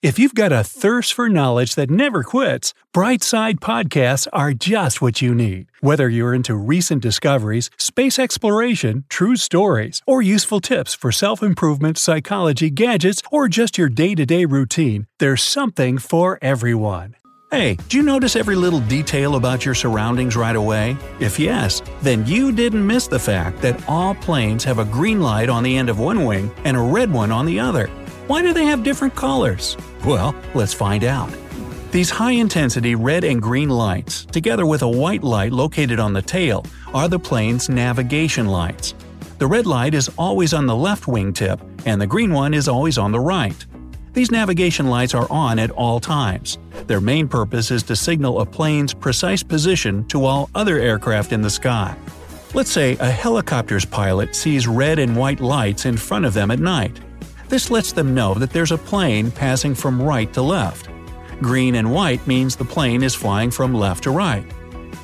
If you've got a thirst for knowledge that never quits, Brightside Podcasts are just what you need. Whether you're into recent discoveries, space exploration, true stories, or useful tips for self improvement, psychology, gadgets, or just your day to day routine, there's something for everyone. Hey, do you notice every little detail about your surroundings right away? If yes, then you didn't miss the fact that all planes have a green light on the end of one wing and a red one on the other. Why do they have different colors? Well, let's find out. These high intensity red and green lights, together with a white light located on the tail, are the plane's navigation lights. The red light is always on the left wingtip, and the green one is always on the right. These navigation lights are on at all times. Their main purpose is to signal a plane's precise position to all other aircraft in the sky. Let's say a helicopter's pilot sees red and white lights in front of them at night. This lets them know that there's a plane passing from right to left. Green and white means the plane is flying from left to right.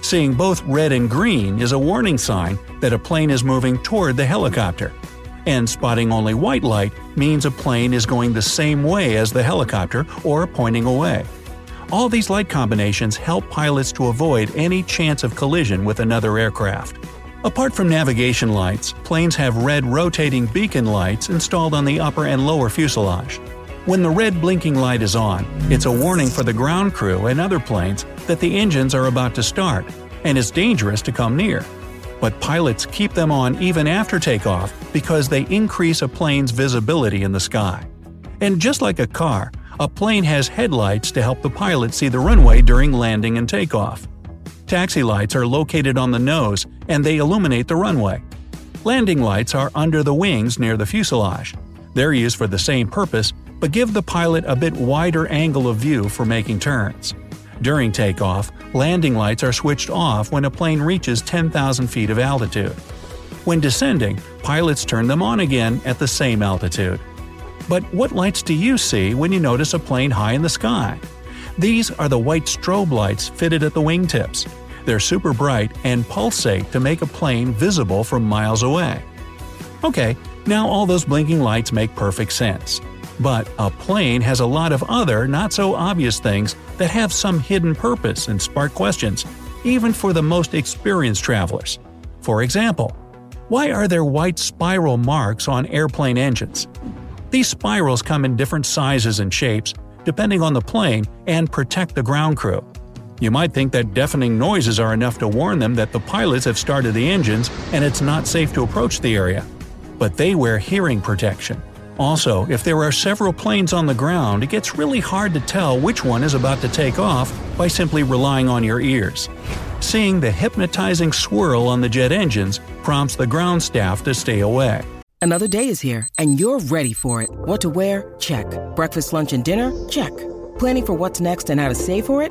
Seeing both red and green is a warning sign that a plane is moving toward the helicopter. And spotting only white light means a plane is going the same way as the helicopter or pointing away. All these light combinations help pilots to avoid any chance of collision with another aircraft. Apart from navigation lights, planes have red rotating beacon lights installed on the upper and lower fuselage. When the red blinking light is on, it's a warning for the ground crew and other planes that the engines are about to start, and it's dangerous to come near. But pilots keep them on even after takeoff because they increase a plane's visibility in the sky. And just like a car, a plane has headlights to help the pilot see the runway during landing and takeoff. Taxi lights are located on the nose and they illuminate the runway. Landing lights are under the wings near the fuselage. They're used for the same purpose, but give the pilot a bit wider angle of view for making turns. During takeoff, landing lights are switched off when a plane reaches 10,000 feet of altitude. When descending, pilots turn them on again at the same altitude. But what lights do you see when you notice a plane high in the sky? These are the white strobe lights fitted at the wingtips. They're super bright and pulsate to make a plane visible from miles away. Okay, now all those blinking lights make perfect sense. But a plane has a lot of other, not so obvious things that have some hidden purpose and spark questions, even for the most experienced travelers. For example, why are there white spiral marks on airplane engines? These spirals come in different sizes and shapes, depending on the plane, and protect the ground crew. You might think that deafening noises are enough to warn them that the pilots have started the engines and it's not safe to approach the area. But they wear hearing protection. Also, if there are several planes on the ground, it gets really hard to tell which one is about to take off by simply relying on your ears. Seeing the hypnotizing swirl on the jet engines prompts the ground staff to stay away. Another day is here, and you're ready for it. What to wear? Check. Breakfast, lunch, and dinner? Check. Planning for what's next and how to save for it?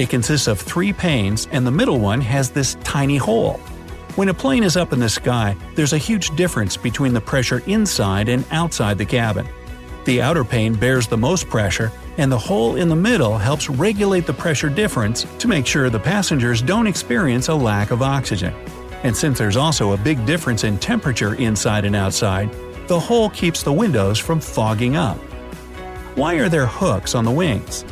it consists of three panes, and the middle one has this tiny hole. When a plane is up in the sky, there's a huge difference between the pressure inside and outside the cabin. The outer pane bears the most pressure, and the hole in the middle helps regulate the pressure difference to make sure the passengers don't experience a lack of oxygen. And since there's also a big difference in temperature inside and outside, the hole keeps the windows from fogging up. Why are there hooks on the wings?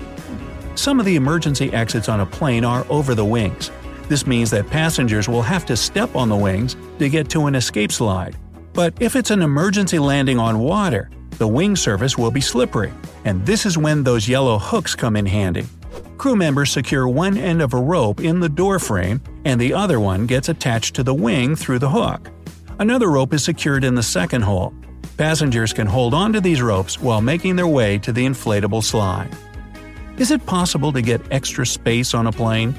Some of the emergency exits on a plane are over the wings. This means that passengers will have to step on the wings to get to an escape slide. But if it's an emergency landing on water, the wing surface will be slippery, and this is when those yellow hooks come in handy. Crew members secure one end of a rope in the door frame, and the other one gets attached to the wing through the hook. Another rope is secured in the second hole. Passengers can hold onto these ropes while making their way to the inflatable slide. Is it possible to get extra space on a plane?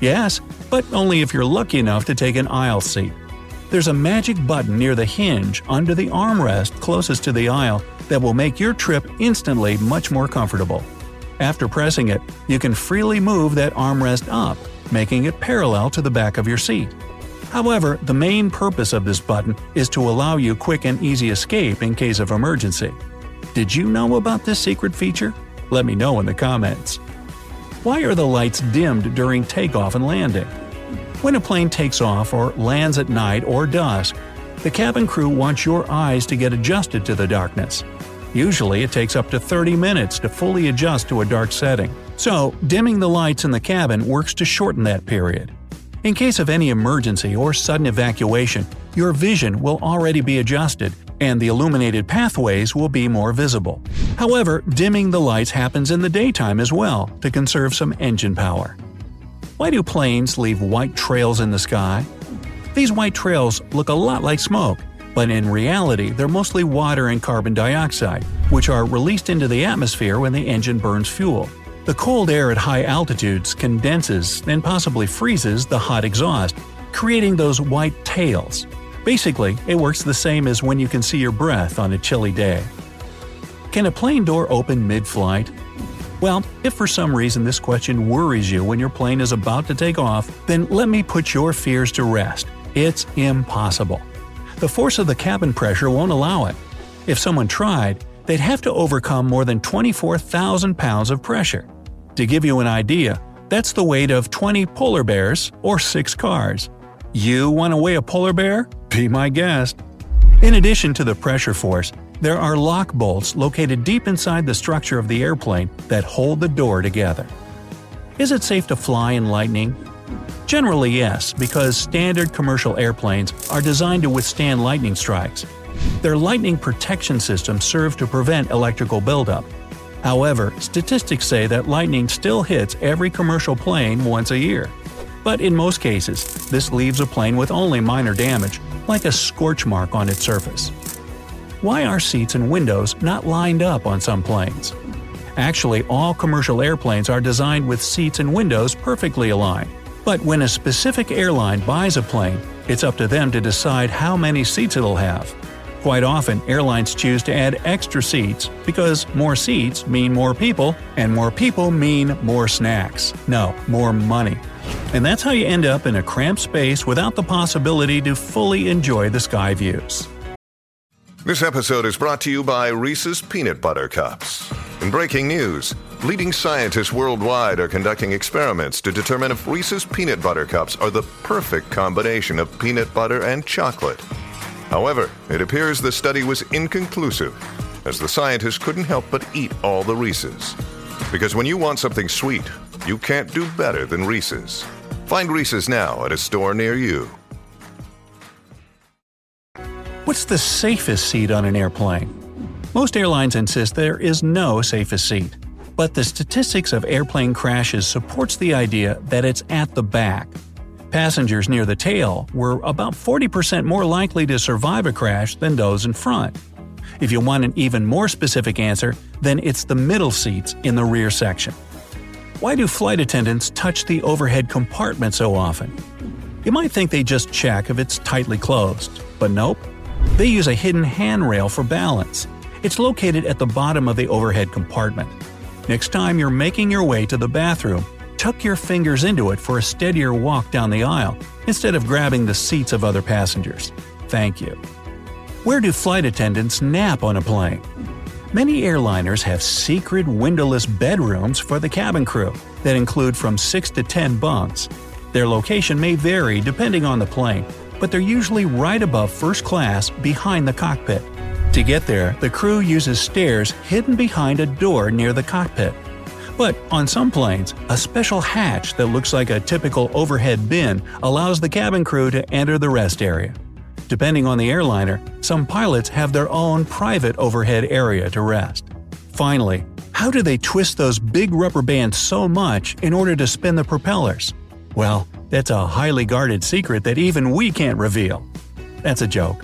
Yes, but only if you're lucky enough to take an aisle seat. There's a magic button near the hinge under the armrest closest to the aisle that will make your trip instantly much more comfortable. After pressing it, you can freely move that armrest up, making it parallel to the back of your seat. However, the main purpose of this button is to allow you quick and easy escape in case of emergency. Did you know about this secret feature? Let me know in the comments. Why are the lights dimmed during takeoff and landing? When a plane takes off or lands at night or dusk, the cabin crew wants your eyes to get adjusted to the darkness. Usually, it takes up to 30 minutes to fully adjust to a dark setting, so dimming the lights in the cabin works to shorten that period. In case of any emergency or sudden evacuation, your vision will already be adjusted and the illuminated pathways will be more visible. However, dimming the lights happens in the daytime as well to conserve some engine power. Why do planes leave white trails in the sky? These white trails look a lot like smoke, but in reality they're mostly water and carbon dioxide, which are released into the atmosphere when the engine burns fuel. The cold air at high altitudes condenses and possibly freezes the hot exhaust, creating those white tails. Basically, it works the same as when you can see your breath on a chilly day. Can a plane door open mid flight? Well, if for some reason this question worries you when your plane is about to take off, then let me put your fears to rest. It's impossible. The force of the cabin pressure won't allow it. If someone tried, they'd have to overcome more than 24,000 pounds of pressure. To give you an idea, that's the weight of 20 polar bears or 6 cars. You want to weigh a polar bear? Be my guest. In addition to the pressure force, there are lock bolts located deep inside the structure of the airplane that hold the door together. Is it safe to fly in lightning? Generally, yes, because standard commercial airplanes are designed to withstand lightning strikes. Their lightning protection systems serve to prevent electrical buildup. However, statistics say that lightning still hits every commercial plane once a year. But in most cases, this leaves a plane with only minor damage, like a scorch mark on its surface. Why are seats and windows not lined up on some planes? Actually, all commercial airplanes are designed with seats and windows perfectly aligned. But when a specific airline buys a plane, it's up to them to decide how many seats it'll have. Quite often, airlines choose to add extra seats because more seats mean more people, and more people mean more snacks. No, more money. And that's how you end up in a cramped space without the possibility to fully enjoy the sky views. This episode is brought to you by Reese's Peanut Butter Cups. In breaking news, leading scientists worldwide are conducting experiments to determine if Reese's Peanut Butter Cups are the perfect combination of peanut butter and chocolate. However, it appears the study was inconclusive, as the scientists couldn't help but eat all the Reese's. Because when you want something sweet, you can't do better than Reese's. Find Reese's now at a store near you. What's the safest seat on an airplane? Most airlines insist there is no safest seat, but the statistics of airplane crashes supports the idea that it's at the back. Passengers near the tail were about 40% more likely to survive a crash than those in front. If you want an even more specific answer, then it's the middle seats in the rear section. Why do flight attendants touch the overhead compartment so often? You might think they just check if it's tightly closed, but nope. They use a hidden handrail for balance. It's located at the bottom of the overhead compartment. Next time you're making your way to the bathroom, tuck your fingers into it for a steadier walk down the aisle instead of grabbing the seats of other passengers. Thank you. Where do flight attendants nap on a plane? Many airliners have secret windowless bedrooms for the cabin crew that include from 6 to 10 bunks. Their location may vary depending on the plane, but they're usually right above first class behind the cockpit. To get there, the crew uses stairs hidden behind a door near the cockpit. But on some planes, a special hatch that looks like a typical overhead bin allows the cabin crew to enter the rest area. Depending on the airliner, some pilots have their own private overhead area to rest. Finally, How do they twist those big rubber bands so much in order to spin the propellers? Well, that's a highly guarded secret that even we can't reveal. That's a joke.